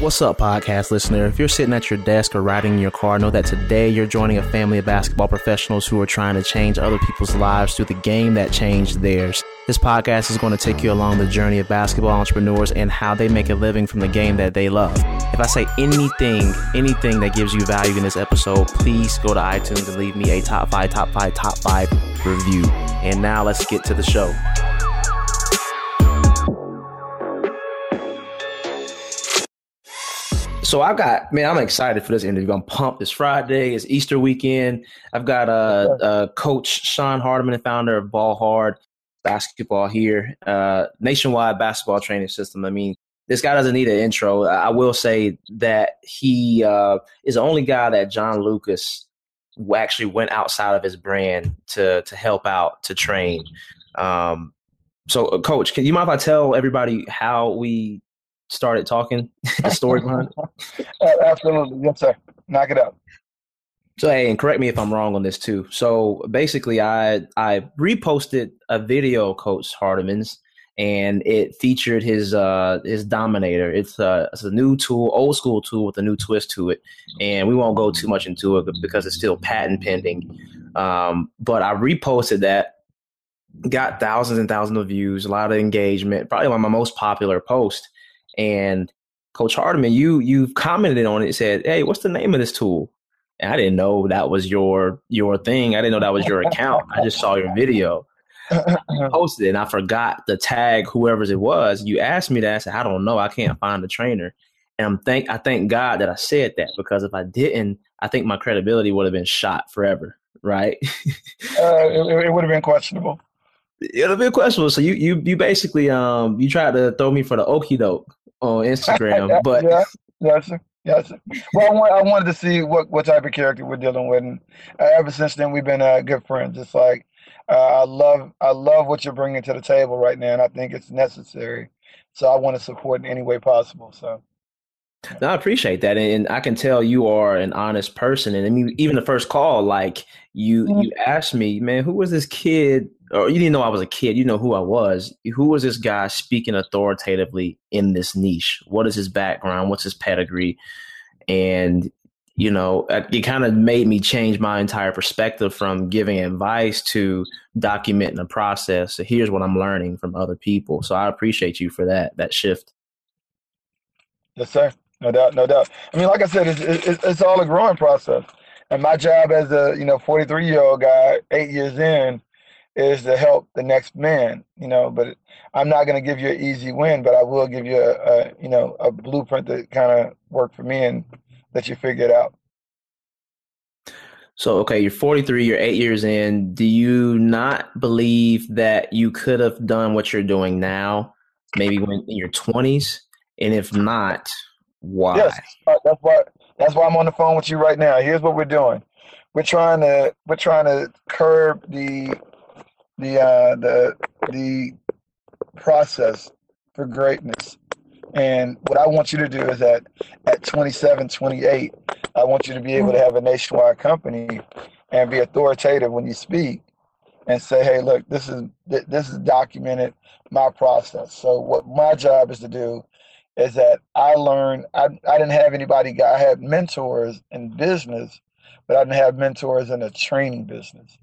What's up, podcast listener? If you're sitting at your desk or riding in your car, know that today you're joining a family of basketball professionals who are trying to change other people's lives through the game that changed theirs. This podcast is going to take you along the journey of basketball entrepreneurs and how they make a living from the game that they love. If I say anything, anything that gives you value in this episode, please go to iTunes and leave me a top five, top five, top five review. And now let's get to the show. So I've got man, I'm excited for this interview. I'm pumped. It's Friday. It's Easter weekend. I've got uh, uh Coach Sean Hardiman, the founder of Ball Hard Basketball here, uh, nationwide basketball training system. I mean, this guy doesn't need an intro. I will say that he uh, is the only guy that John Lucas actually went outside of his brand to to help out to train. Um, so, uh, Coach, can you mind if I tell everybody how we started talking, the story behind it? Absolutely. Yes, sir. Knock it out. So hey, and correct me if I'm wrong on this too. So basically, I I reposted a video, Coach Hardiman's, and it featured his uh his Dominator. It's a it's a new tool, old school tool with a new twist to it, and we won't go too much into it because it's still patent pending. Um, but I reposted that, got thousands and thousands of views, a lot of engagement, probably one of my most popular posts. And Coach Hardiman, you you've commented on it, said, "Hey, what's the name of this tool?" And I didn't know that was your your thing. I didn't know that was your account. I just saw your video. posted it and I forgot to tag whoever's it was. You asked me that. I said, I don't know. I can't find the trainer. And I'm thank I thank God that I said that because if I didn't, I think my credibility would have been shot forever. Right? uh, it, it would have been questionable. It would have been questionable. So you you you basically um you tried to throw me for the okey doke on Instagram, but yeah, yes, sir. Yes. Well, I, want, I wanted to see what, what type of character we're dealing with, and uh, ever since then we've been uh, good friends. It's like uh, I love I love what you're bringing to the table right now, and I think it's necessary. So I want to support in any way possible. So. No, I appreciate that, and, I can tell you are an honest person. And I mean, even the first call, like you, mm-hmm. you asked me, man, who was this kid? Or you didn't know I was a kid. You know who I was. Who was this guy speaking authoritatively in this niche? What is his background? What's his pedigree? And you know, it kind of made me change my entire perspective from giving advice to documenting the process. So here's what I'm learning from other people. So I appreciate you for that that shift. Yes, sir. No doubt, no doubt. I mean, like I said, it's, it's, it's all a growing process. And my job as a you know 43 year old guy, eight years in, is to help the next man. You know, but I'm not going to give you an easy win, but I will give you a, a you know a blueprint that kind of worked for me and that you figure it out. So, okay, you're 43, you're eight years in. Do you not believe that you could have done what you're doing now, maybe when in your 20s? And if not, why? Yes, that's why. That's why I'm on the phone with you right now. Here's what we're doing. We're trying to we're trying to curb the the uh, the the process for greatness. And what I want you to do is that at 27, 28, I want you to be able to have a nationwide company and be authoritative when you speak and say, hey, look, this is this is documented my process. So what my job is to do is that I learned I, I didn't have anybody I had mentors in business, but I didn't have mentors in the training business.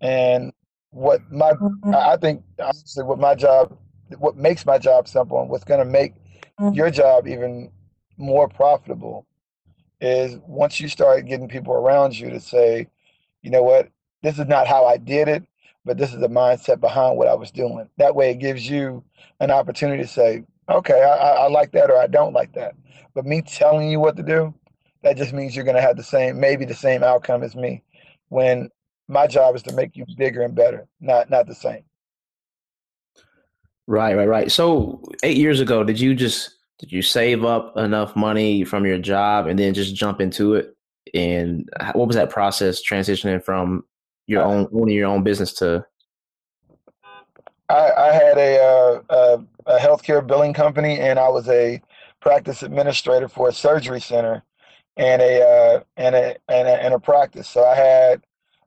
And what my mm-hmm. I think honestly what my job what makes my job simple and what's gonna make mm-hmm. your job even more profitable is once you start getting people around you to say, you know what, this is not how I did it, but this is the mindset behind what I was doing. That way it gives you an opportunity to say, okay, I, I like that or I don't like that. But me telling you what to do, that just means you're going to have the same, maybe the same outcome as me. When my job is to make you bigger and better, not not the same. Right, right, right. So eight years ago, did you just did you save up enough money from your job and then just jump into it? And what was that process transitioning from your uh, own owning your own business to? I, I had a, uh, a, a healthcare billing company, and I was a practice administrator for a surgery center and a uh, and a and a, and a practice. So I had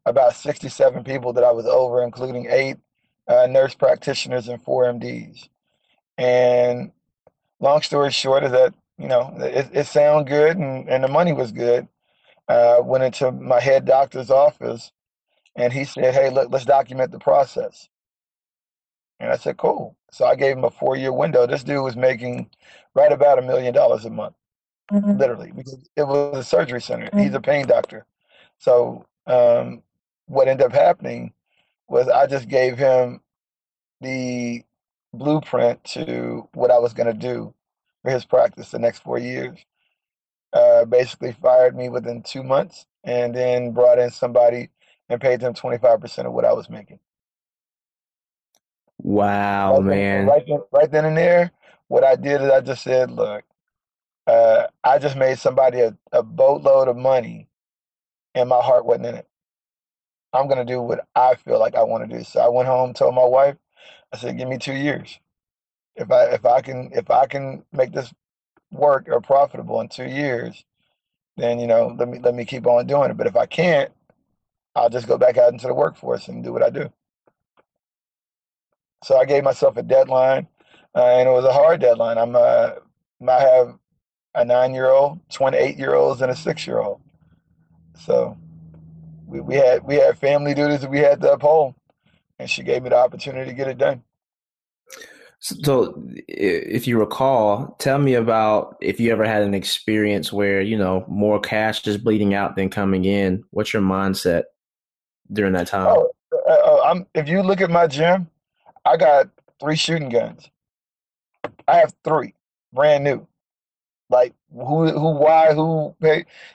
about 67 people that I was over, including eight uh, nurse practitioners and four MDs. And long story short is that you know, it, it sounded good and, and the money was good. Uh, went into my head doctor's office and he said, Hey, look, let's document the process. And I said, Cool. So I gave him a four year window. This dude was making right about a million dollars a month, mm-hmm. literally, because it was a surgery center. Mm-hmm. He's a pain doctor. So um, what ended up happening was I just gave him the blueprint to what I was going to do for his practice the next four years. Uh, basically fired me within two months and then brought in somebody and paid them 25% of what I was making. Wow, right man. Then, right, then, right then and there, what I did is I just said, look, uh, I just made somebody a, a boatload of money and my heart wasn't in it. I'm going to do what I feel like I want to do. So I went home, told my wife, I said, give me two years. If I if I can if I can make this work or profitable in two years, then you know let me let me keep on doing it. But if I can't, I'll just go back out into the workforce and do what I do. So I gave myself a deadline, uh, and it was a hard deadline. I'm uh, I have a nine year old, 28 year olds, and a six year old. So we, we had we had family duties that we had to uphold, and she gave me the opportunity to get it done. So, if you recall, tell me about if you ever had an experience where you know more cash is bleeding out than coming in. What's your mindset during that time? Oh, uh, uh, I'm, if you look at my gym, I got three shooting guns. I have three, brand new. Like who, who, why, who?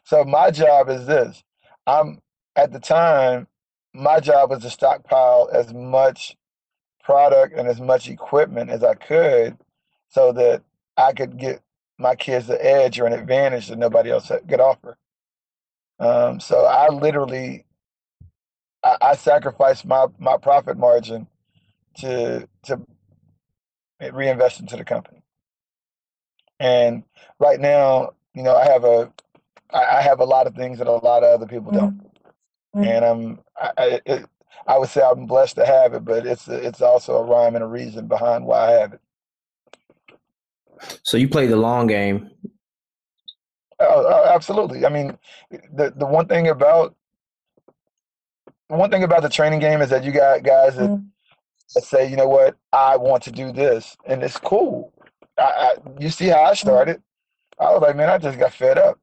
So my job is this. I'm at the time. My job was to stockpile as much product and as much equipment as I could so that I could get my kids the edge or an advantage that nobody else could offer. Um, so I literally I, I sacrificed my, my profit margin to to reinvest into the company. And right now, you know, I have a I have a lot of things that a lot of other people don't, mm-hmm. and I'm I, it, I would say I'm blessed to have it, but it's it's also a rhyme and a reason behind why I have it. So you play the long game. Oh, oh, absolutely. I mean, the the one thing about one thing about the training game is that you got guys that, mm. That say, you know what, I want to do this, and it's cool. I, I, you see how I started? I was like, man, I just got fed up.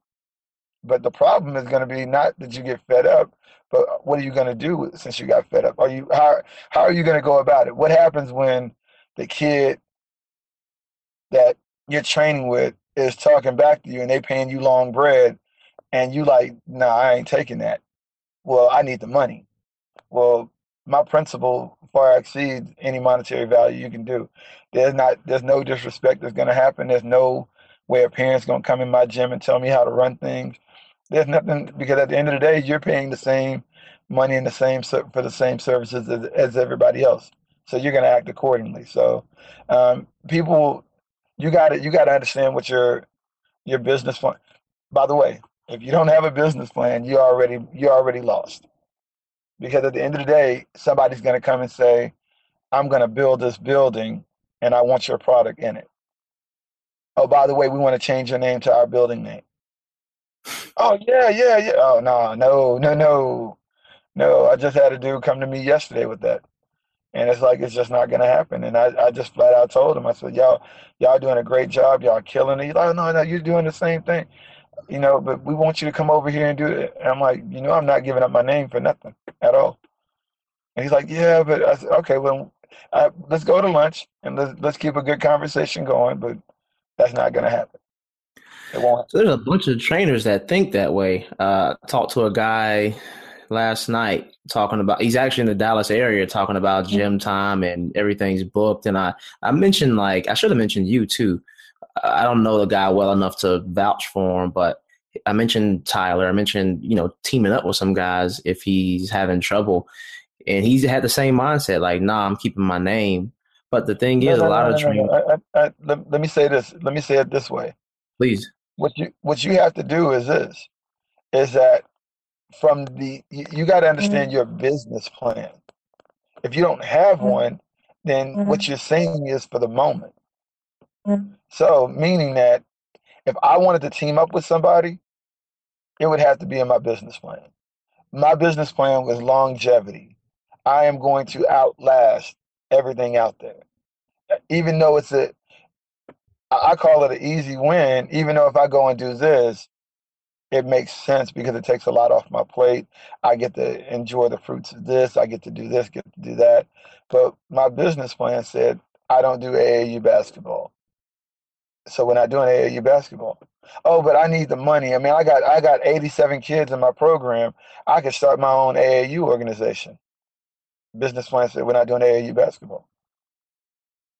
But the problem is going to be not that you get fed up, but what are you going to do since you got fed up? Are you how how are you going to go about it? What happens when the kid that you're training with is talking back to you and they paying you long bread, and you like, nah, I ain't taking that. Well, I need the money. Well, my principle far exceeds any monetary value you can do. There's not there's no disrespect that's to happen. There's no way a parent's to come in my gym and tell me how to run things. There's nothing because at the end of the day, you're paying the same money and the same for the same services as, as everybody else. So you're to act accordingly. So um, people, you got to you got to understand what your your business plan. By the way, if you don't have a business plan, you already you already lost. Because at the end of the day, somebody's going to come and say, "I'm going to build this building, and I want your product in it." Oh, by the way, we want to change your name to our building name. Oh yeah, yeah, yeah. Oh no, no, no, no, no. I just had a dude come to me yesterday with that, and it's like it's just not gonna happen. And I, I just flat out told him, I said, y'all, y'all doing a great job, y'all killing it. He's like, oh, no, no, you're doing the same thing, you know. But we want you to come over here and do it. And I'm like, you know, I'm not giving up my name for nothing at all. And he's like, yeah, but I said, okay, well, I, let's go to lunch and let's let's keep a good conversation going. But that's not gonna happen. It won't. So there's a bunch of trainers that think that way. Uh, talked to a guy last night talking about he's actually in the Dallas area talking about gym time and everything's booked. And I I mentioned like I should have mentioned you too. I don't know the guy well enough to vouch for him, but I mentioned Tyler. I mentioned you know teaming up with some guys if he's having trouble, and he's had the same mindset like, nah, I'm keeping my name. But the thing is, no, no, a lot no, of trainers. Let, let me say this. Let me say it this way. Please what you what you have to do is this is that from the you, you got to understand mm-hmm. your business plan if you don't have mm-hmm. one then mm-hmm. what you're saying is for the moment so meaning that If I wanted to team up with somebody, it would have to be in my business plan. My business plan was longevity. I am going to outlast everything out there. Even though it's a, I call it an easy win, even though if I go and do this, it makes sense because it takes a lot off my plate. I get to enjoy the fruits of this. I get to do this, get to do that. But my business plan said I don't do AAU basketball. So we're not doing AAU basketball. Oh, but I need the money. I mean, I got I got 87 kids in my program. I could start my own AAU organization. Business plan said we're not doing AAU basketball.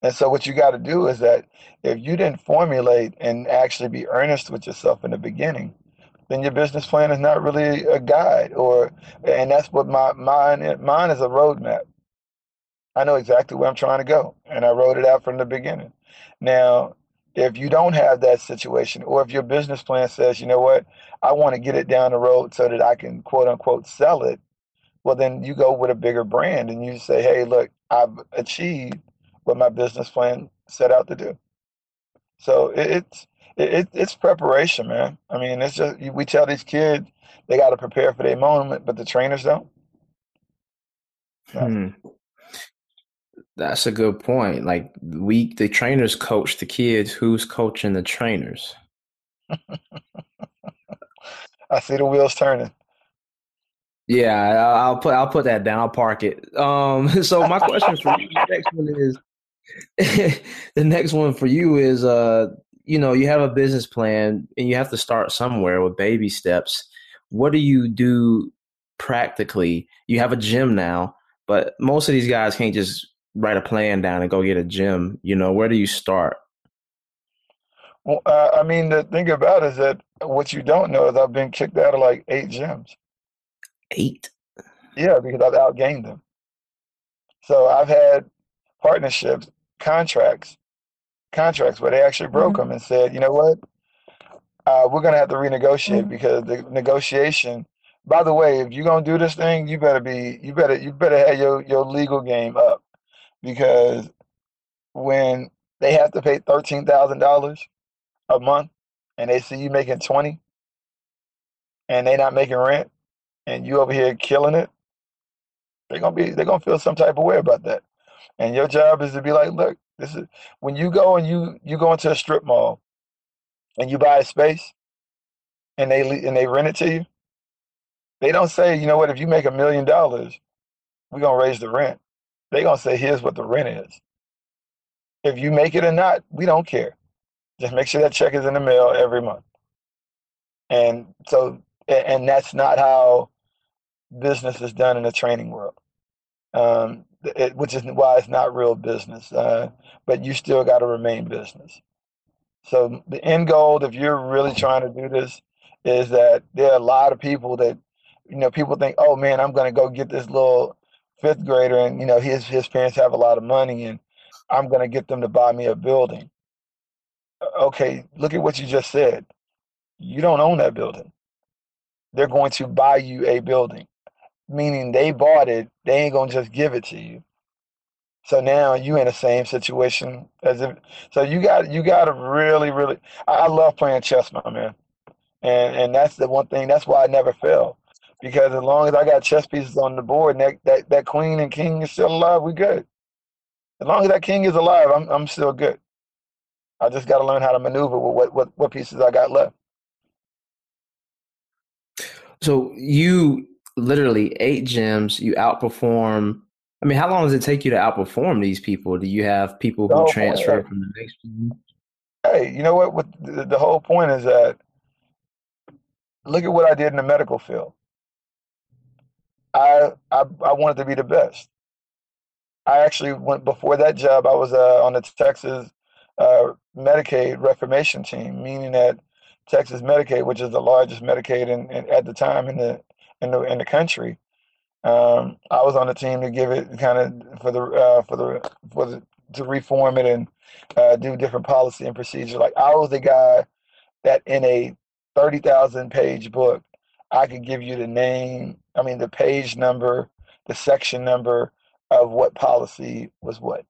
And so what you got to do is that if you didn't formulate and actually be earnest with yourself in the beginning, then your business plan is not really a guide or and that's what my mine mine is a roadmap i know exactly where i'm trying to go and i wrote it out from the beginning now if you don't have that situation or if your business plan says you know what i want to get it down the road so that i can quote unquote sell it well then you go with a bigger brand and you say hey look i've achieved what my business plan set out to do so it's it, it's preparation, man. I mean, it's just we tell these kids they got to prepare for their moment, but the trainers don't. Hmm. That's a good point. Like we, the trainers coach the kids. Who's coaching the trainers? I see the wheels turning. Yeah, I'll put I'll put that down. I'll park it. Um, so my question for you, the next one is the next one for you is uh you know you have a business plan and you have to start somewhere with baby steps what do you do practically you have a gym now but most of these guys can't just write a plan down and go get a gym you know where do you start well uh, i mean the thing about it is that what you don't know is i've been kicked out of like eight gyms eight yeah because i've outgained them so i've had partnerships contracts contracts where they actually broke mm-hmm. them and said, you know what, uh, we're going to have to renegotiate mm-hmm. because the negotiation. By the way, if you're gonna do this thing, you better be you better you better have your your legal game up because when they have to pay thirteen thousand dollars a month and they see you making twenty and they not making rent and you over here killing it, they're gonna be they're gonna feel some type of way about that. And your job is to be like, look, this is when you go and you you go into a strip mall and you buy a space and they and they rent it to you. They don't say, you know what, if you make a million dollars, we're gonna raise the rent. They're gonna say, here's what the rent is. If you make it or not, we don't care. Just make sure that check is in the mail every month. And so, and that's not how business is done in the training world. Um, it, which is why it's not real business. Uh, but you still got to remain business. So the end goal, if you're really trying to do this, is that there are a lot of people that, you know, people think, oh man, I'm going to go get this little fifth grader, and you know, his his parents have a lot of money, and I'm going to get them to buy me a building. Okay, look at what you just said. You don't own that building. They're going to buy you a building meaning they bought it, they ain't gonna just give it to you. So now you in the same situation as if. So you got you got to really really. I, I love playing chess, my man, and and that's the one thing. That's why I never fail, because as long as I got chess pieces on the board, and that that, that queen and king is still alive, we good. As long as that king is alive, I'm I'm still good. I just got to learn how to maneuver with what what what pieces I got left. So you literally eight gyms. You outperform. I mean, how long does it take you to outperform these people? Do you have people who oh, transfer from the next gym? Hey, you know what? What the, the whole point is that look at what I did in the medical field. I I, I wanted to be the best. I actually went before that job. I was uh, on the Texas uh, Medicaid reformation team, meaning that Texas Medicaid, which is the largest Medicaid in, in, at the time in the in the in the country. Um, I was on the team to give it kind of for the uh, for the for the to reform it and uh, do different policy and procedure. Like I was the guy that in a thirty thousand page book, I could give you the name, I mean the page number, the section number of what policy was what.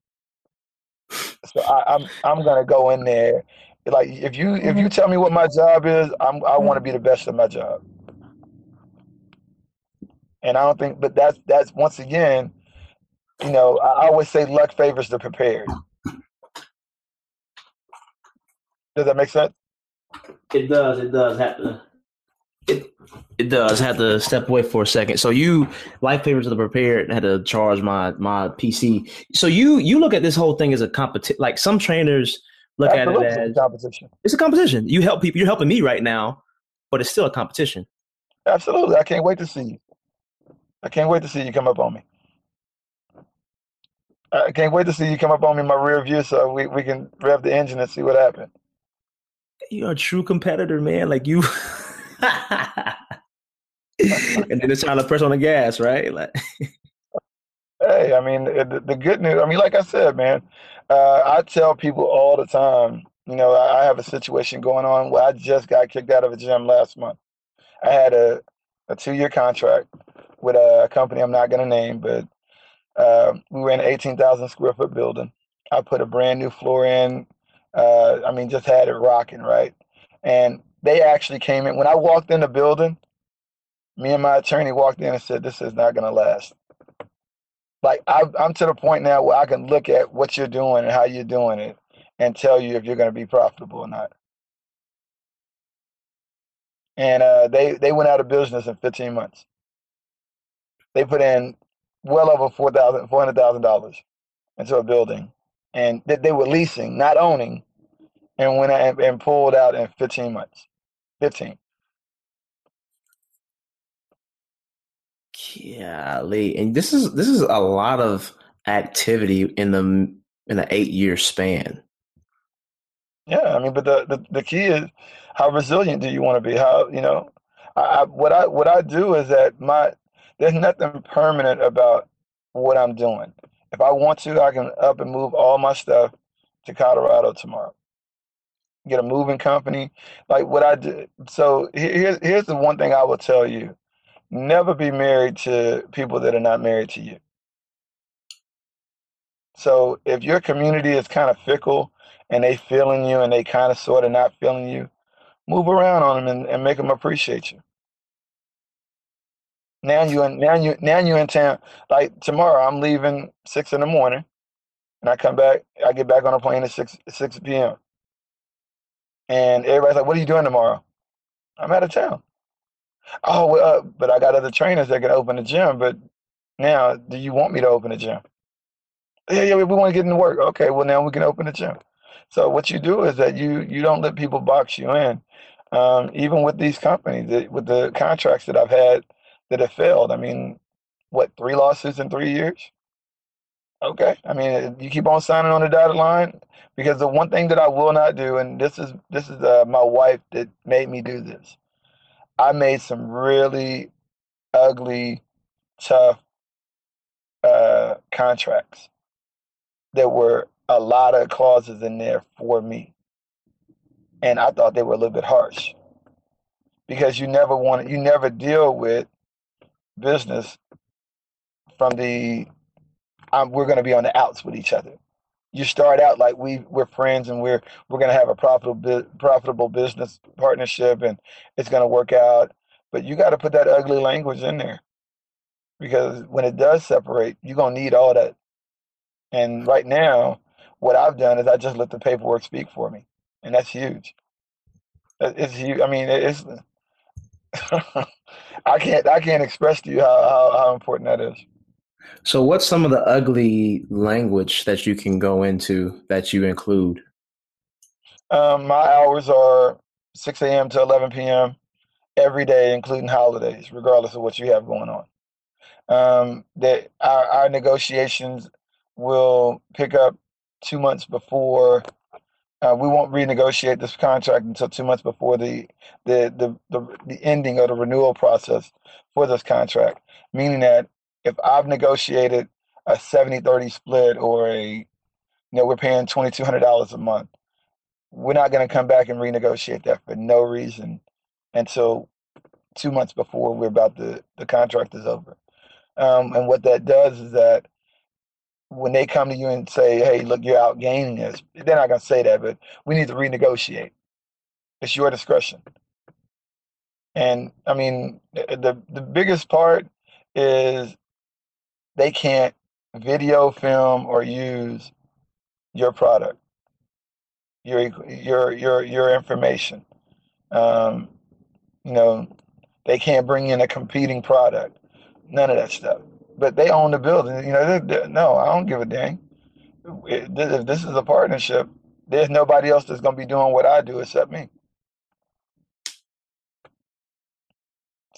So I, I'm I'm gonna go in there Like if you if you tell me what my job is, I'm I want to be the best at my job. And I don't think, but that's that's once again, you know, I always say luck favors the prepared. Does that make sense? It does. It does to. It it does have to step away for a second. So you life favors the prepared had to charge my my PC. So you you look at this whole thing as a competition. Like some trainers look Absolutely. at it as competition. It's a competition. You help people. You're helping me right now, but it's still a competition. Absolutely. I can't wait to see you. I can't wait to see you come up on me. I can't wait to see you come up on me in my rear view so we, we can rev the engine and see what happens. You're a true competitor, man. Like you and then it's time to press on the gas, right? Like Hey, I mean the, the, good news. I mean, like I said, man, uh, I tell people all the time. You know, I, I have a situation going on where I just got kicked out of a gym last month. I had a a two year contract with a company I'm not going to name, but uh, we were in an 18,000 square foot building. I put a brand new floor in. Uh, I mean, just had it rocking, right? And they actually came in. When I walked in the building, me and my attorney walked in and said, This is not going to last. Like, I, I'm to the point now where I can look at what you're doing and how you're doing it and tell you if you're going to be profitable or not. And uh, they, they went out of business in 15 months they put in well over four thousand, four hundred thousand dollars into a building, and that they were leasing, not owning, and went and, and pulled out in fifteen months. Fifteen. Golly, and this is this is a lot of activity in the in the eight year span. Yeah, I mean, but the, the, the key is how resilient do you want to be? How you know, I, what I what I do is that my there's nothing permanent about what I'm doing. If I want to, I can up and move all my stuff to Colorado tomorrow. Get a moving company, like what I did. So here's here's the one thing I will tell you: never be married to people that are not married to you. So if your community is kind of fickle and they feeling you and they kind of sort of not feeling you, move around on them and, and make them appreciate you. Now you in now you now you in town. Like tomorrow, I'm leaving six in the morning, and I come back. I get back on a plane at six six p.m. And everybody's like, "What are you doing tomorrow?" I'm out of town. Oh, well, uh, but I got other trainers that can open the gym. But now, do you want me to open the gym? Yeah, yeah, we want to get into work. Okay, well now we can open the gym. So what you do is that you you don't let people box you in. Um, even with these companies, with the contracts that I've had that have failed. I mean, what three losses in three years? Okay, I mean, you keep on signing on the dotted line because the one thing that I will not do, and this is this is uh, my wife that made me do this. I made some really ugly, tough uh, contracts. There were a lot of clauses in there for me, and I thought they were a little bit harsh because you never want you never deal with business from the um, we're going to be on the outs with each other. You start out like we we're friends and we're we're going to have a profitable profitable business partnership and it's going to work out. But you got to put that ugly language in there because when it does separate, you're going to need all that. And right now, what I've done is I just let the paperwork speak for me, and that's huge. It's huge. I mean, it's I can't I can't express to you how, how, how important that is. So, what's some of the ugly language that you can go into that you include? Um, my hours are 6 a.m. to 11 p.m. every day, including holidays, regardless of what you have going on. Um, that our, our negotiations will pick up two months before uh, we won't renegotiate this contract until two months before the, the the, the the ending of the renewal process for this contract. Meaning that if I've negotiated a 70-30 split or a you know we're paying twenty two hundred dollars a month, we're not going to come back and renegotiate that for no reason until two months before we're about the the contract is over. Um, and what that does is that when they come to you and say, "Hey, look, you're out gaining this," they're not gonna say that, but we need to renegotiate. It's your discretion. And I mean, the the biggest part is they can't video, film, or use your product, your your your your information. Um, you know, they can't bring in a competing product. None of that stuff. But they own the building. You know, they're, they're, no, I don't give a dang. If this is a partnership, there's nobody else that's going to be doing what I do except me.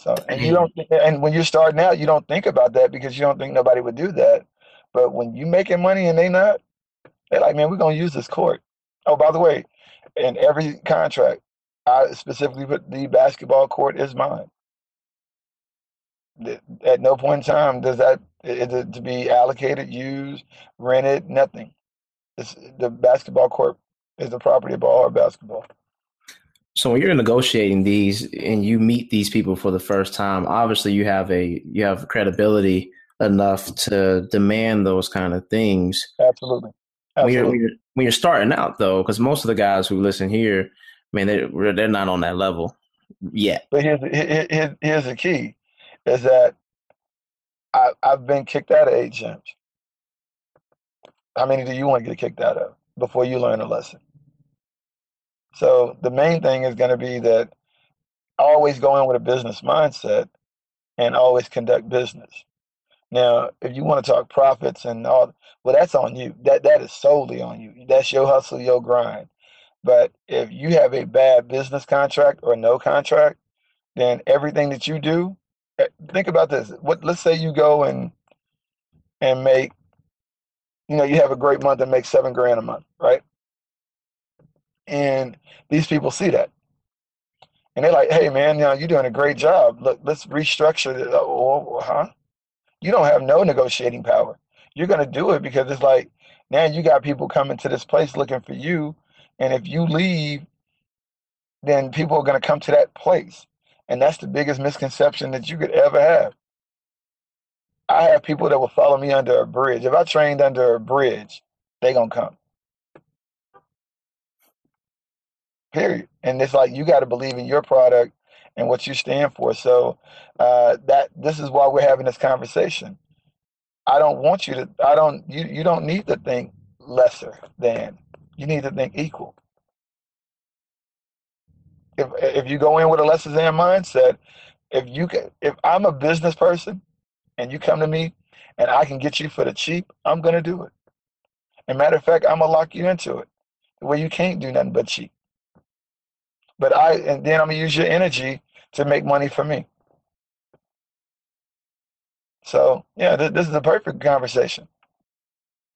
So, and you don't, mm-hmm. and when you're starting out, you don't think about that because you don't think nobody would do that. But when you making money and they not, they're like, man, we're gonna use this court. Oh, by the way, in every contract, I specifically put the basketball court is mine. At no point in time does that is it to be allocated, used, rented, nothing. It's, the basketball court is the property of Ball Hard basketball. So when you're negotiating these and you meet these people for the first time, obviously you have a you have credibility enough to demand those kind of things. Absolutely. Absolutely. When, you're, when, you're, when you're starting out though, because most of the guys who listen here, I mean, they're they're not on that level yet. But here's here's, here's the key, is that I I've been kicked out of eight gyms. How many do you want to get kicked out of before you learn a lesson? So the main thing is going to be that always go in with a business mindset and always conduct business. Now, if you want to talk profits and all, well, that's on you. That that is solely on you. That's your hustle, your grind. But if you have a bad business contract or no contract, then everything that you do, eh, think about this. What let's say you go and and make, you know, you have a great month and make seven grand a month, right? And these people see that. And they're like, hey, man, you know, you're doing a great job. Look, let's restructure. Oh, huh? You don't have no negotiating power. You're going to do it because it's like, now you got people coming to this place looking for you. And if you leave, then people are going to come to that place. And that's the biggest misconception that you could ever have. I have people that will follow me under a bridge. If I trained under a bridge, they going to come. Period. And it's like you got to believe in your product and what you stand for. So uh, that this is why we're having this conversation. I don't want you to. I don't. You you don't need to think lesser than. You need to think equal. If if you go in with a lesser than mindset, if you can, if I'm a business person, and you come to me, and I can get you for the cheap, I'm gonna do it. And matter of fact, I'm gonna lock you into it, where you can't do nothing but cheap. But I and then I'm gonna use your energy to make money for me. So yeah, th- this is a perfect conversation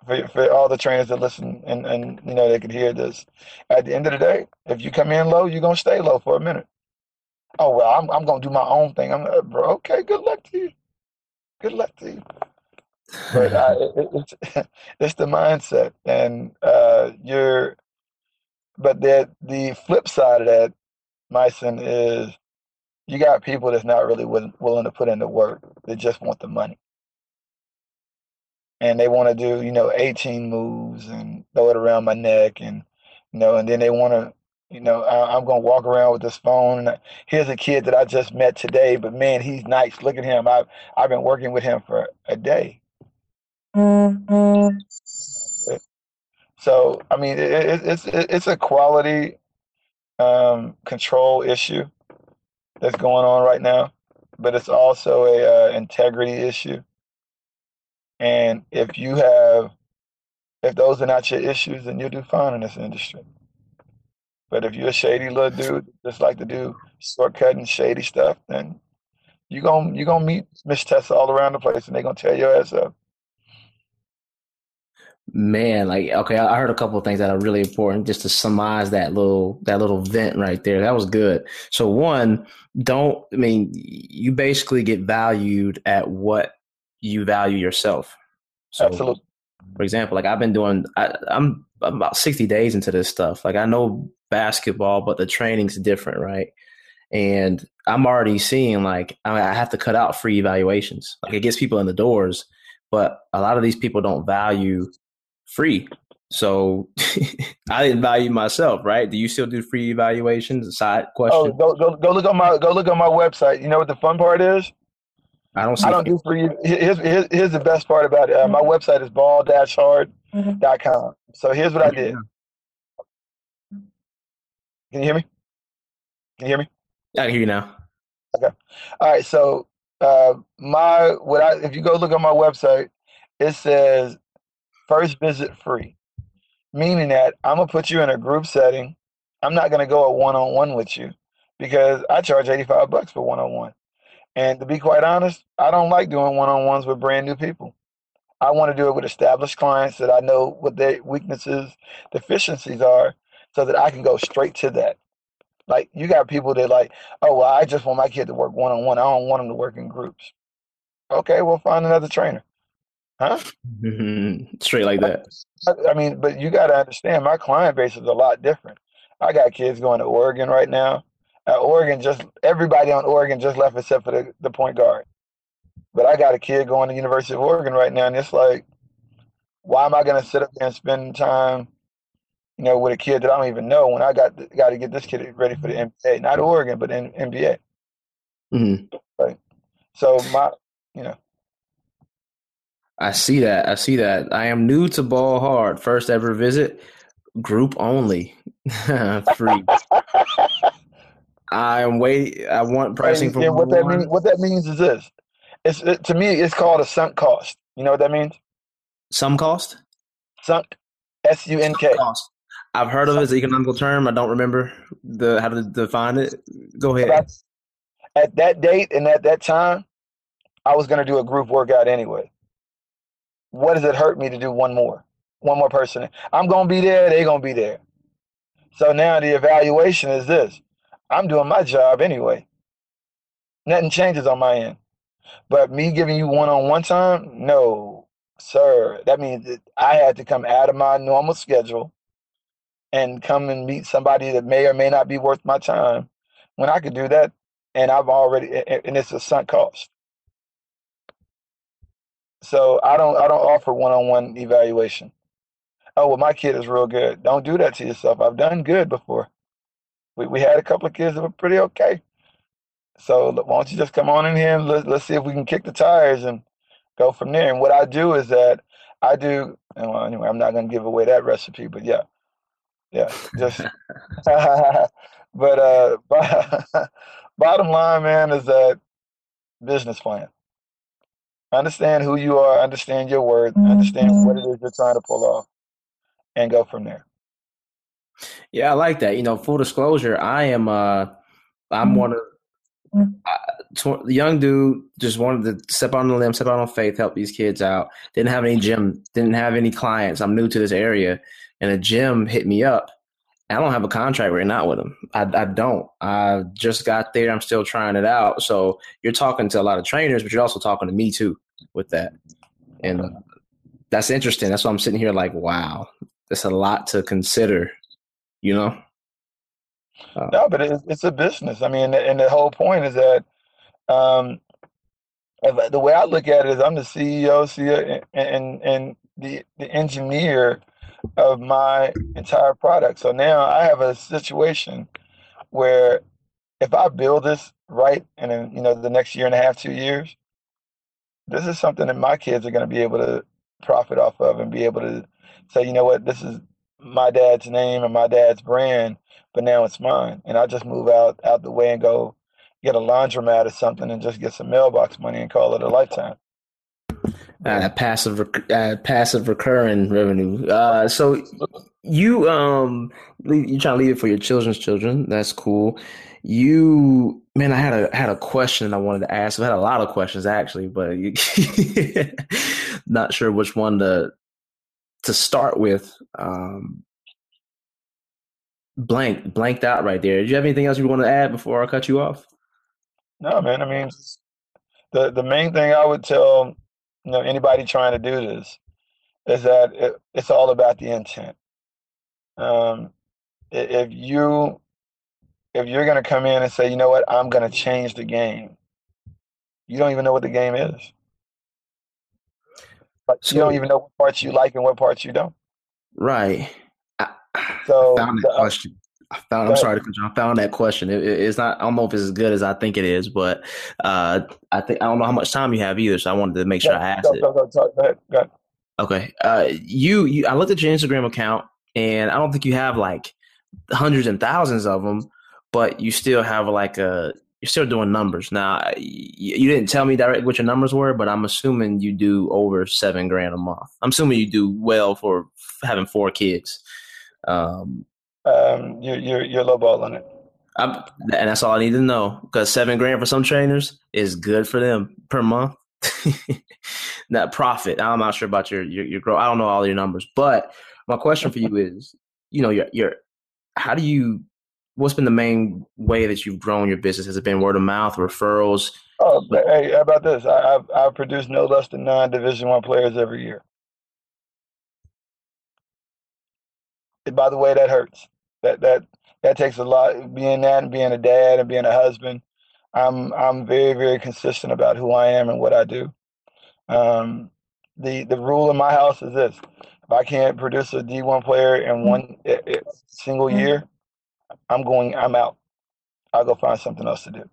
for for all the trainers that listen and and you know they could hear this. At the end of the day, if you come in low, you're gonna stay low for a minute. Oh well, I'm I'm gonna do my own thing. I'm uh, bro. Okay, good luck to you. Good luck to you. But uh, it, it's it's the mindset, and uh, you're but the the flip side of that, Myson, is you got people that's not really willing, willing to put in the work. They just want the money. And they want to do, you know, 18 moves and throw it around my neck and, you know, and then they want to, you know, I, am to walk around with this phone. And here's a kid that I just met today, but man, he's nice. Look at him. I've, I've been working with him for a day. Mm-hmm. So I mean, it, it, it's it, it's a quality um, control issue that's going on right now, but it's also a uh, integrity issue. And if you have, if those are not your issues, then you'll do fine in this industry. But if you're a shady little dude, just like to do shortcutting shady stuff, then you're gonna you're gonna meet Miss Tessa all around the place, and they're gonna tear your ass up. Man, like okay, I heard a couple of things that are really important just to surmise that little that little vent right there. That was good. So one, don't I mean you basically get valued at what you value yourself. So, Absolutely. For example, like I've been doing, I, I'm, I'm about sixty days into this stuff. Like I know basketball, but the training's different, right? And I'm already seeing like I have to cut out free evaluations. Like it gets people in the doors but a lot of these people don't value free. So I didn't value myself, right? Do you still do free evaluations? Side oh, question. Oh, go, go go look on my go look on my website. You know what the fun part is? I don't. I don't do free. Here's, here's, here's the best part about it. Uh, my website is ball-hard.com. So here's what I did. Can you hear me? Can you hear me? I can hear you now. Okay. All right. So uh, my what I if you go look on my website, it says first visit free, meaning that I'm gonna put you in a group setting. I'm not gonna go a one on one with you because I charge 85 bucks for one on one. And to be quite honest, I don't like doing one on ones with brand new people. I want to do it with established clients that I know what their weaknesses, deficiencies are, so that I can go straight to that. Like you got people that like, oh well, I just want my kid to work one on one. I don't want them to work in groups. Okay, we'll find another trainer. Huh? Mm-hmm. Straight like that. I mean, but you got to understand, my client base is a lot different. I got kids going to Oregon right now. At Oregon, just everybody on Oregon just left except for the, the point guard. But I got a kid going to University of Oregon right now, and it's like, why am I going to sit up there and spend time you know, with a kid that I don't even know when I got got to get this kid ready for the NBA, not Oregon, but in NBA. Mm-hmm. Right. So my, you know. I see that. I see that. I am new to Ball Hard. First ever visit, group only, free. I am waiting. I want pricing for what that means. What that means is this: it's it, to me, it's called a sunk cost. You know what that means? Some cost. Sunk. S U N K. Cost. I've heard of it as an economical term. I don't remember the how to define it. Go ahead. At that date and at that time, I was going to do a group workout anyway. What does it hurt me to do one more? One more person. I'm to be there. They're to be there. So now the evaluation is this. I'm doing my job anyway. Nothing changes on my end. But me giving you one-on-one time, no, sir. That means that I had to come out of my normal schedule and come and meet somebody that may or may not be worth my time when I could do that and I've already and it's a sunk cost. So I don't I don't offer one-on-one evaluation. Oh well, my kid is real good. Don't do that to yourself. I've done good before. We we had a couple of kids that were pretty okay. So why don't you just come on in here and let, let's see if we can kick the tires and go from there. And what I do is that I do. Well, anyway, I'm not going to give away that recipe, but yeah, yeah, just. but uh, bottom line, man, is that business plan. Understand who you are. Understand your worth. Mm-hmm. Understand what it is you're trying to pull off, and go from there. Yeah, I like that. You know, full disclosure, I am. uh I'm one of uh, the young dude just wanted to step on the limb, step out on faith, help these kids out. Didn't have any gym, didn't have any clients. I'm new to this area, and a gym hit me up. I don't have a contract right now with them. I, I don't. I just got there. I'm still trying it out. So you're talking to a lot of trainers, but you're also talking to me too with that. And that's interesting. That's why I'm sitting here like, wow, that's a lot to consider, you know? Uh, no, but it's, it's a business. I mean, and the whole point is that um, the way I look at it is I'm the CEO, CEO and, and the, the engineer of my entire product. So now I have a situation where if I build this right and in you know the next year and a half, two years, this is something that my kids are going to be able to profit off of and be able to say, you know what, this is my dad's name and my dad's brand, but now it's mine, and I just move out out the way and go get a laundromat or something and just get some mailbox money and call it a lifetime uh, passive uh, passive recurring revenue. Uh, so you um you trying to leave it for your children's children. That's cool. You man, I had a had a question I wanted to ask. I had a lot of questions actually, but you, not sure which one to to start with. Um, blank blanked out right there. Do you have anything else you want to add before I cut you off? No, man. I mean, the the main thing I would tell you know anybody trying to do this is that it, it's all about the intent. Um, if you if you're going to come in and say, you know what, I'm going to change the game, you don't even know what the game is. Like So you don't even know what parts you like and what parts you don't. right. I, So I found the, uh, question. I found. I'm sorry to cut you. I found that question. It, it- it's not. I don't know if it's as good as I think it is, but uh, I think I don't know how much time you have either. So I wanted to make sure Go, I asked go, it. go, go, talk, go ahead. Go ahead. Okay. Uh, you, you. I looked at your Instagram account, and I don't think you have like hundreds and thousands of them, but you still have like a. You're still doing numbers now. y- You didn't tell me directly what your numbers were, but I'm assuming you do over seven grand a month. I'm assuming you do well for having four kids. Um, Um, you're you're you're lowballing it. I'm, and that's all I need to know because seven grand for some trainers is good for them per month. Not profit. I'm not sure about your your, your growth. I don't know all your numbers, but my question for you is, you know, your your how do you? What's been the main way that you've grown your business? Has it been word of mouth, referrals? Oh, hey, how about this? I, I've I've produced no less than nine Division One players every year. And by the way, that hurts. That that that takes a lot. Being that and being a dad and being a husband, I'm I'm very very consistent about who I am and what I do. Um, the the rule in my house is this: if I can't produce a D1 player in one i- i- single year, I'm going. I'm out. I'll go find something else to do.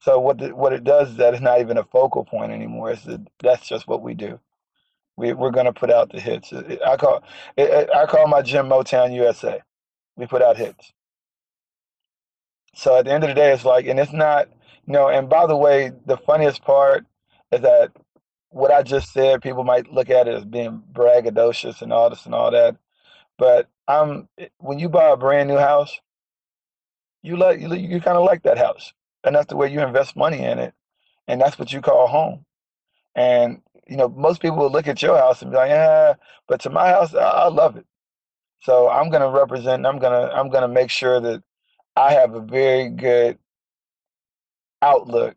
So what the, what it does is that it's not even a focal point anymore. It's that that's just what we do. We we're gonna put out the hits. It- it- I call it, it- I call my gym Motown USA. We put out hits. So at the end of the day, it's like, and it's not, you know. And by the way, the funniest part is that what I just said, people might look at it as being braggadocious and all this and all that. But I'm when you buy a brand new house, you like you, you kind of like that house, and that's the way you invest money in it, and that's what you call home. And you know, most people will look at your house and be like, "Yeah," but to my house, I, I love it. So I'm gonna represent. I'm gonna I'm gonna make sure that I have a very good outlook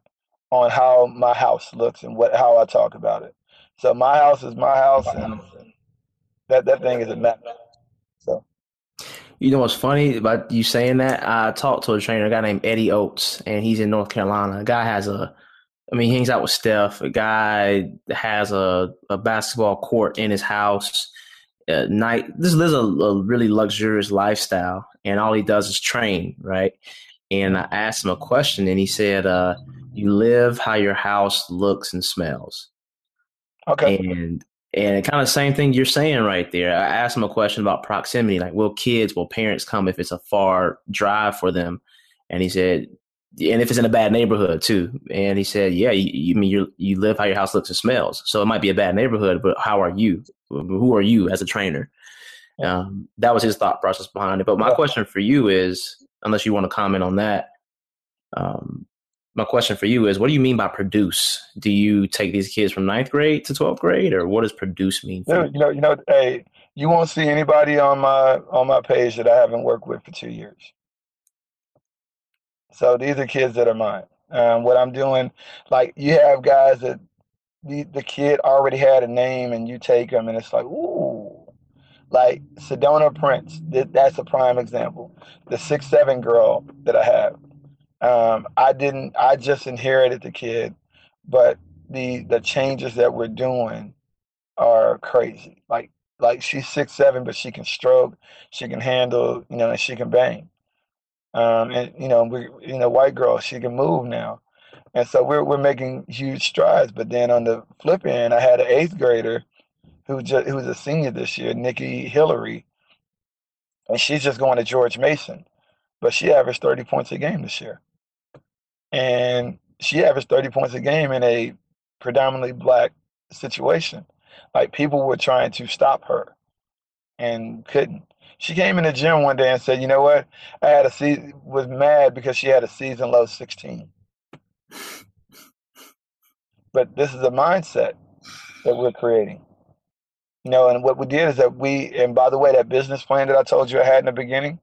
on how my house looks and what how I talk about it. So my house is my house, and that that thing is a mess. So You know what's funny about you saying that? I talked to a trainer, a guy named Eddie Oates, and he's in North Carolina. A guy has a, I mean, he hangs out with Steph. A guy has a, a basketball court in his house. Uh, night, this lives a, a really luxurious lifestyle, and all he does is train, right? And I asked him a question, and he said, uh, "You live how your house looks and smells." okay, And and kind of same thing you're saying right there. I asked him a question about proximity, like will kids, will parents come if it's a far drive for them? And he said, and if it's in a bad neighborhood too. And he said, yeah, you, you mean you you live how your house looks and smells. So it might be a bad neighborhood, but how are you? Who are you as a trainer? Um, that was his thought process behind it. But my question for you is, unless you want to comment on that, um, my question for you is, what do you mean by produce? Do you take these kids from ninth grade to twelfth grade, or what does produce mean for you know, you? you know, you know, hey, you won't see anybody on my on my page that I haven't worked with for two years. So these are kids that are mine. Um, what I'm doing, like you have guys that the the kid already had a name, and you take them, and it's like, ooh, like Sedona Prince. That, that's a prime example. The six seven girl that I have. Um, I didn't. I just inherited the kid, but the the changes that we're doing are crazy. Like like she's six seven, but she can stroke, she can handle, you know, and she can bang. Um, and you know, we you know, white girl, she can move now, and so we're we're making huge strides. But then on the flip end, I had an eighth grader who just who's a senior this year, Nikki Hillary, and she's just going to George Mason, but she averaged thirty points a game this year, and she averaged thirty points a game in a predominantly black situation. Like people were trying to stop her and couldn't. She came in the gym one day and said, "You know what? I had a season was mad because she had a season low 16." But this is a mindset that we're creating. You know, and what we did is that we and by the way, that business plan that I told you I had in the beginning,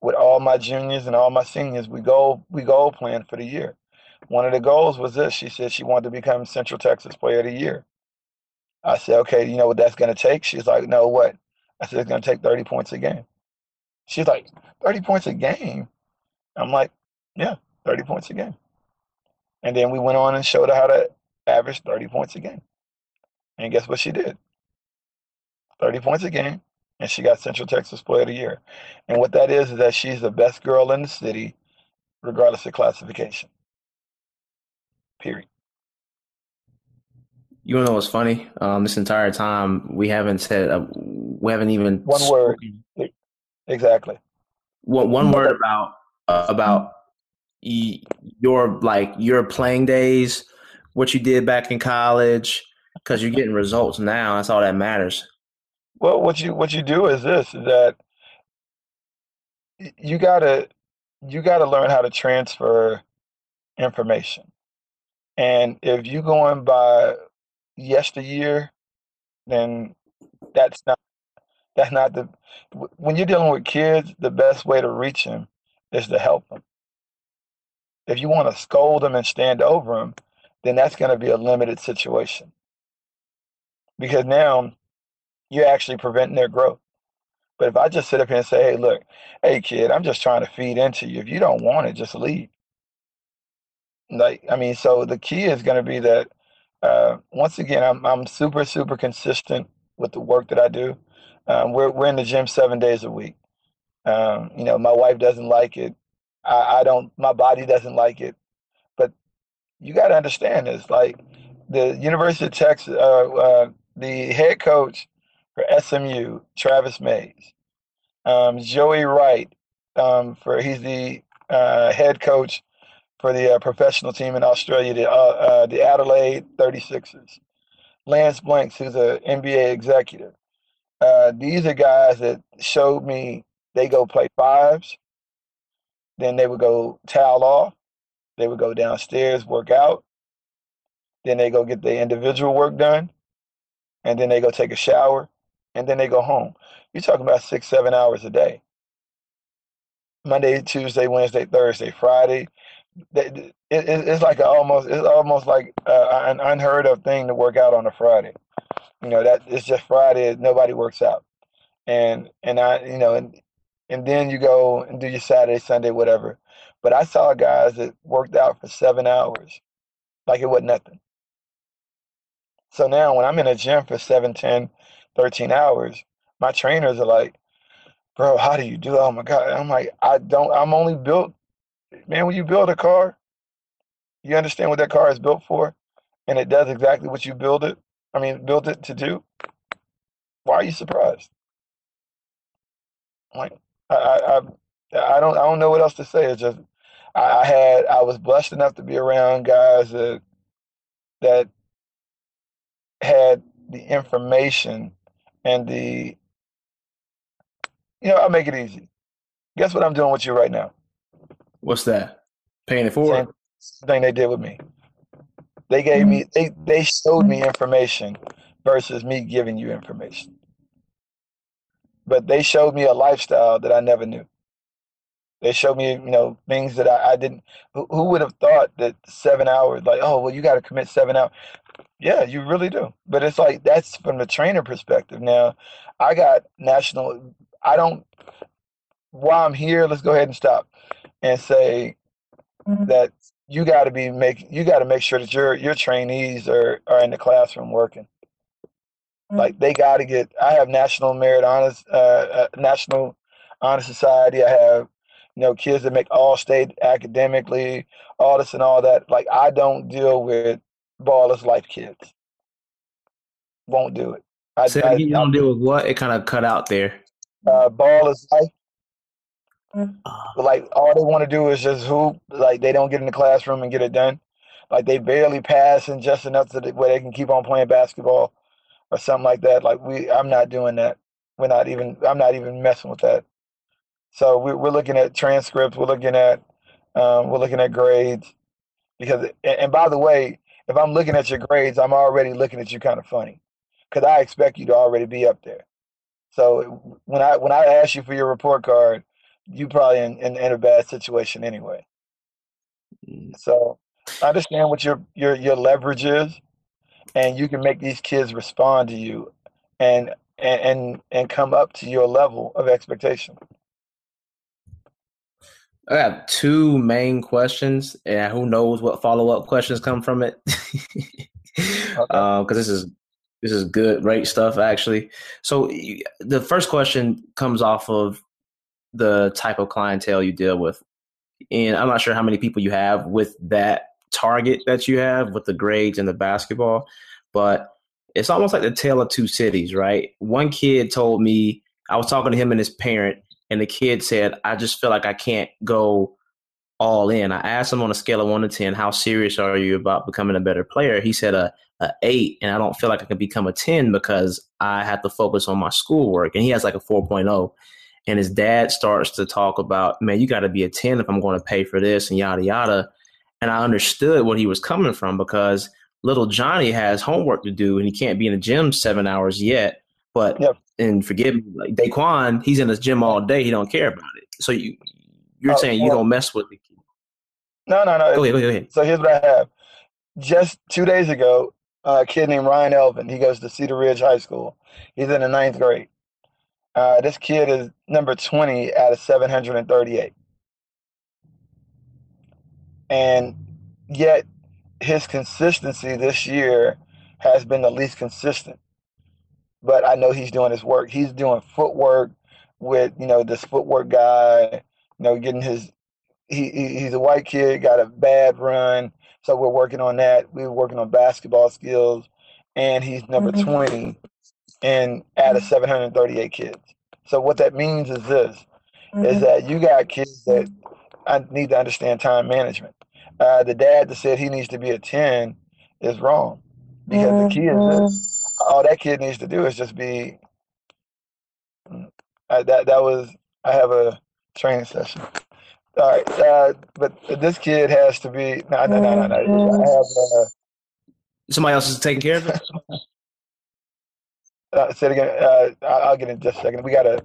with all my juniors and all my seniors, we go we goal plan for the year. One of the goals was this. She said she wanted to become Central Texas Player of the Year. I said, okay, you know what that's going to take? She's like, no, what? I said, it's going to take 30 points a game. She's like, 30 points a game? I'm like, yeah, 30 points a game. And then we went on and showed her how to average 30 points a game. And guess what she did? 30 points a game, and she got Central Texas Player of the Year. And what that is is that she's the best girl in the city, regardless of classification. Period. You know what's funny? Um, this entire time we haven't said a, we haven't even one word. Exactly. One one word about uh, about your like your playing days, what you did back in college, because you're getting results now. That's all that matters. Well, what you what you do is this: is that you gotta you gotta learn how to transfer information. And if you're going by yesteryear, then that's not that's not the when you're dealing with kids, the best way to reach them is to help them. If you want to scold them and stand over them, then that's going to be a limited situation. Because now you're actually preventing their growth. But if I just sit up here and say, hey, look, hey, kid, I'm just trying to feed into you. If you don't want it, just leave. Like, I mean, so the key is going to be that, uh, once again, I'm, I'm super, super consistent with the work that I do. Um, we're, we're in the gym seven days a week. Um, you know, my wife doesn't like it. I, I don't, my body doesn't like it. But you got to understand this. Like, the University of Texas, uh, uh, the head coach for SMU, Travis Mays. Um, Joey Wright, um, for he's the uh, head coach for the uh, professional team in Australia, the, uh, uh the Adelaide 36ers. Lance Blanks, who's an NBA executive. These are guys that showed me they go play fives, then they would go towel off, they would go downstairs, work out, then they go get their individual work done, and then they go take a shower, and then they go home. You're talking about six, seven hours a day. Monday, Tuesday, Wednesday, Thursday, Friday. it's like almost it's almost like uh, an unheard of thing to work out on a Friday. You know that it's just Friday. Nobody works out, and and I you know and and then you go and do your Saturday, Sunday, whatever. But I saw guys that worked out for seven hours, like it wasn't nothing. So now when I'm in a gym for seven, ten, 13 hours, my trainers are like, bro, how do you do? Oh my God. I'm like, I don't, I'm only built, man, when you build a car, you understand what that car is built for, and it does exactly what you build it. I mean, built it to do. Why are you surprised? I'm like, I, I, I, don't, I don't know what else to say. It's just, I, I had, I was blessed enough to be around guys that, that had the information and the you know, I'll make it easy. Guess what I'm doing with you right now? What's that? Paying it forward? Same thing they did with me. They gave me mm. they they showed me information versus me giving you information. But they showed me a lifestyle that I never knew. They showed me, you know, things that I, I didn't. Who, who, would have thought that seven hours? Like, oh, well, you got to commit seven hours. Yeah, you really do. But it's like that's from the trainer perspective. Now, I got national. I don't. While I'm here, let's go ahead and stop and say mm-hmm. that you got to be make you got to make sure that your your trainees are are in the classroom working. Mm-hmm. Like they got to get. I have national merit honors, uh, uh, national honor society. I have you know kids that make all state academically, all this and all that. Like I don't deal with ballers life kids. Won't do it. I, so I, you don't deal with what? It kind of cut out there. Uh, ballers life. Uh, like all they want to do is just hoop. Like they don't get in the classroom and get it done. Like they barely pass and just enough to the, where they can keep on playing basketball or something like that. Like we, I'm not doing that. We're not even. I'm not even messing with that. So we're, we're looking at transcripts. We're looking at um, we're looking at grades because. And by the way, if I'm looking at your grades, I'm already looking at you kind of funny because I expect you to already be up there. So when I when I ask you for your report card, you probably in, in, in a bad situation anyway. Mm. So understand what your your your leverage is, and you can make these kids respond to you, and and and come up to your level of expectation. I got two main questions, and who knows what follow up questions come from it. Because okay. um, this is This is good, great stuff, actually. So the first question comes off of the type of clientele you deal with, and I'm not sure how many people you have with that target that you have with the grades and the basketball, but it's almost like the tale of two cities, right? One kid told me I was talking to him and his parent, and the kid said, "I just feel like I can't go." all in. I asked him on a scale of one to ten, how serious are you about becoming a better player? He said a, a eight, and I don't feel like I can become a ten because I have to focus on my schoolwork. And he has like a 4.0. And his dad starts to talk about, man, you got to be a 10 if I'm going to pay for this and yada yada. And I understood what he was coming from because little Johnny has homework to do and he can't be in the gym seven hours yet. But yep. and forgive me, like Daquan, he's in the gym all day. He don't care about it. So you you're oh, saying you don't mess with the kid. No, no, no. Go ahead, go ahead. So here's what I have. Just two days ago, a kid named Ryan Elvin. He goes to Cedar Ridge High School. He's in the ninth grade. Uh, this kid is number 20 out of 738. And yet his consistency this year has been the least consistent. But I know he's doing his work. He's doing footwork with, you know, this footwork guy, you know, getting his he, he's a white kid, got a bad run. So we're working on that. We are working on basketball skills. And he's number mm-hmm. 20 and out of 738 kids. So what that means is this, mm-hmm. is that you got kids that I need to understand time management. Uh, the dad that said he needs to be a 10 is wrong because mm-hmm. the kid, mm-hmm. all that kid needs to do is just be, uh, that, that was, I have a training session. All right, uh, but this kid has to be, no, no, no, no, no. I mm-hmm. have, uh, Somebody else is taking care of it? Uh, say it again. Uh, I'll get in just a second. We got a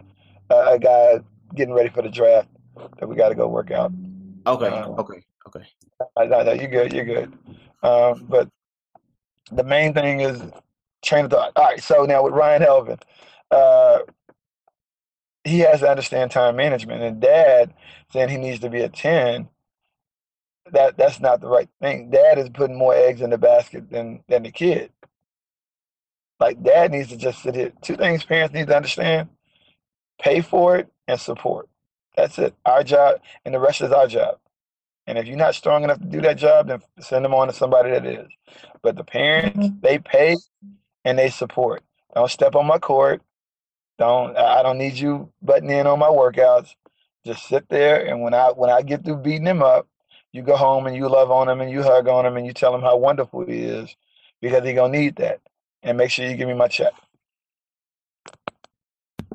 a guy getting ready for the draft that we got to go work out. Okay. Um, okay. Okay. No, no, you're good. You're good. Um, but the main thing is train of thought. All right. So now with Ryan Helvin, uh, he has to understand time management. And Dad saying he needs to be a ten. That that's not the right thing. Dad is putting more eggs in the basket than than the kid. Like dad needs to just sit here. Two things parents need to understand: pay for it and support. That's it. Our job, and the rest is our job. And if you're not strong enough to do that job, then send them on to somebody that is. But the parents, mm-hmm. they pay and they support. Don't step on my court. Don't I don't need you butting in on my workouts. Just sit there and when I when I get through beating him up, you go home and you love on him and you hug on him and you tell him how wonderful he is because he gonna need that and make sure you give me my check.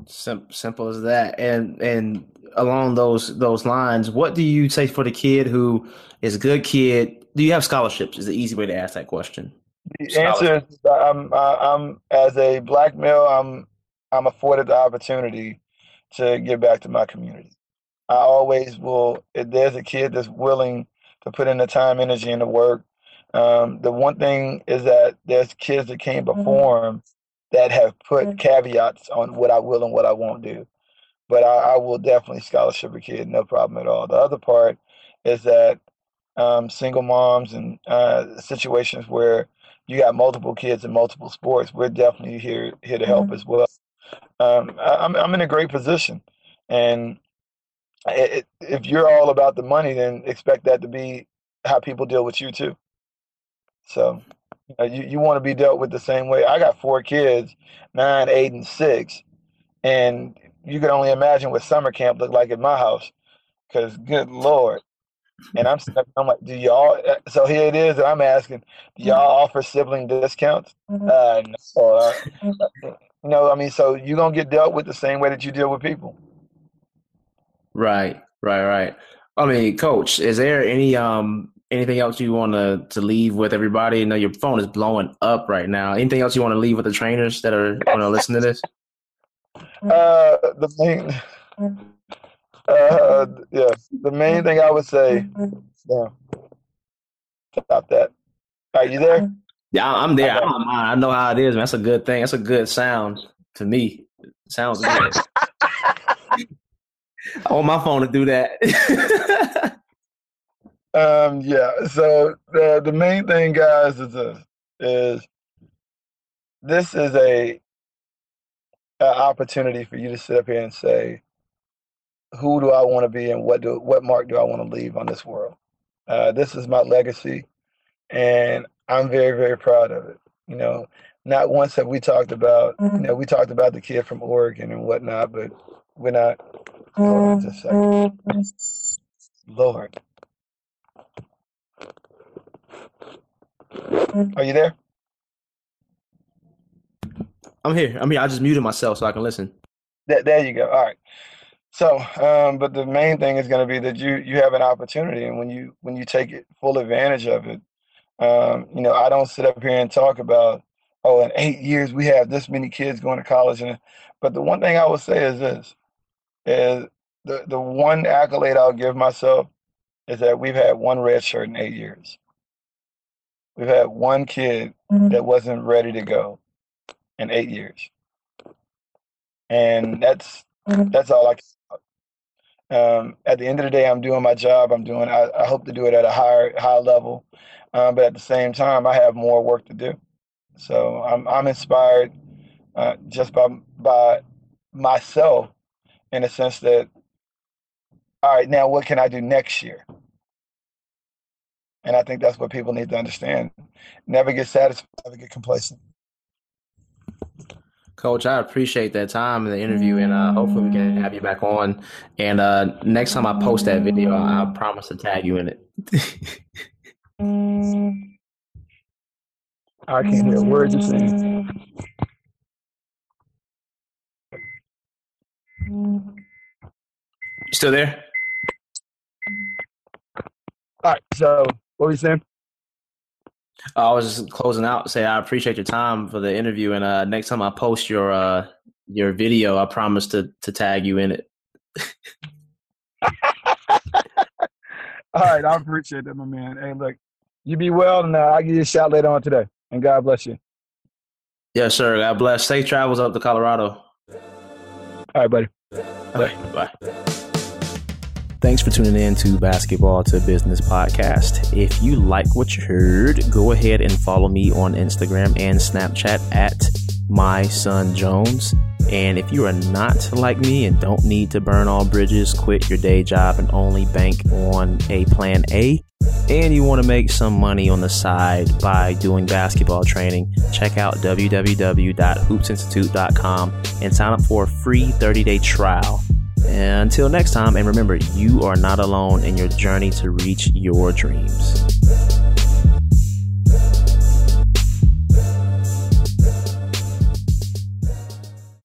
Sim- simple as that. And and along those those lines, what do you say for the kid who is a good kid? Do you have scholarships? Is the easy way to ask that question. The answer is I'm I'm as a black male, I'm I'm afforded the opportunity to give back to my community. I always will. If there's a kid that's willing to put in the time, energy, and the work um, the one thing is that there's kids that came before mm-hmm. that have put mm-hmm. caveats on what I will and what I won't do. But I, I, will definitely scholarship a kid, no problem at all. The other part is that um, single moms and uh, situations where you got multiple kids in multiple sports, we're definitely here here to help mm-hmm. as well. Um, I, am I'm, I'm in a great position, and it, if you're all about the money, then expect that to be how people deal with you too. So uh, you, you want to be dealt with the same way. I got four kids, nine, eight, and six. And you can only imagine what summer camp looked like at my house. Because good Lord. And I'm, I'm like, do y'all? Uh, so here it is. I'm asking, do y'all offer sibling discounts? Mm-hmm. Uh, no. Uh, you know, I mean, so you're going to get dealt with the same way that you deal with people. Right, right, right. I mean, coach, is there any um anything else you want to to leave with everybody? I know your phone is blowing up right now. Anything else you want to leave with the trainers that are going to listen to this? Uh, the main, uh, yeah, the main thing I would say, yeah, stop that. Are you there? Yeah, I'm there. I, don't mind. I know how it is, man. That's a good thing. That's a good sound to me. It sounds good. I want my phone to do that. Um, yeah. So the the main thing, guys, is this, is this is a, a opportunity for you to sit up here and say, who do I want to be and what do what mark do I want to leave on this world? Uh, this is my legacy, and I'm very very proud of it. You know, not once have we talked about you know mm-hmm. we talked about the kid from Oregon and whatnot, but we're not. Hold on just a second. Mm-hmm. Lord, mm-hmm. are you there? I'm here. I'm here. I just muted myself so I can listen. There, there you go. All right. So, um, but the main thing is going to be that you you have an opportunity, and when you when you take it full advantage of it, um, you know, I don't sit up here and talk about, oh, in eight years we have this many kids going to college, and but the one thing I will say is this: is the the one accolade I'll give myself is that we've had one red shirt in eight years. We've had one kid that wasn't ready to go in eight years, and that's that's all I. Can um, at the end of the day, I'm doing my job. I'm doing. I, I hope to do it at a higher high level, um, but at the same time, I have more work to do. So I'm I'm inspired uh, just by by myself in the sense that all right, now what can I do next year? And I think that's what people need to understand. Never get satisfied, never get complacent. Coach, I appreciate that time in the interview, and uh, hopefully we can have you back on. And uh, next time I post that video, I, I promise to tag you in it. I can't hear a word you're saying. You still there? All right. So, what were you saying? I was just closing out. Say I appreciate your time for the interview, and uh, next time I post your uh, your video, I promise to to tag you in it. All right, I appreciate that, my man. Hey, look, you be well, and uh, I'll give you a shout later on today. And God bless you. Yes, sir. God bless. Safe travels up to Colorado. All right, buddy. Bye. Bye. Thanks for tuning in to Basketball to Business podcast. If you like what you heard, go ahead and follow me on Instagram and Snapchat at my son Jones. And if you are not like me and don't need to burn all bridges, quit your day job, and only bank on a plan A, and you want to make some money on the side by doing basketball training, check out www.hoopsinstitute.com and sign up for a free 30 day trial. And until next time, and remember, you are not alone in your journey to reach your dreams.